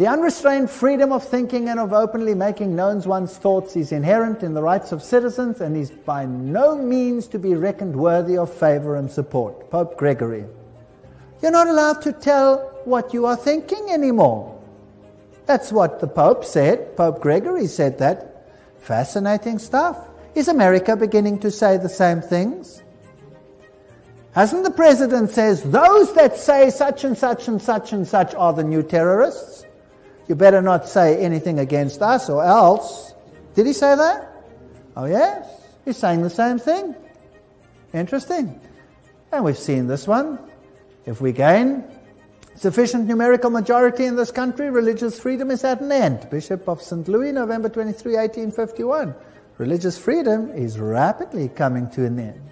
The unrestrained freedom of thinking and of openly making known one's thoughts is inherent in the rights of citizens and is by no means to be reckoned worthy of favor and support. Pope Gregory. You're not allowed to tell what you are thinking anymore. That's what the Pope said. Pope Gregory said that. Fascinating stuff. Is America beginning to say the same things? Hasn't the president says those that say such and such and such and such are the new terrorists? You better not say anything against us or else. Did he say that? Oh, yes. He's saying the same thing. Interesting. And we've seen this one. If we gain sufficient numerical majority in this country, religious freedom is at an end. Bishop of St. Louis, November 23, 1851. Religious freedom is rapidly coming to an end.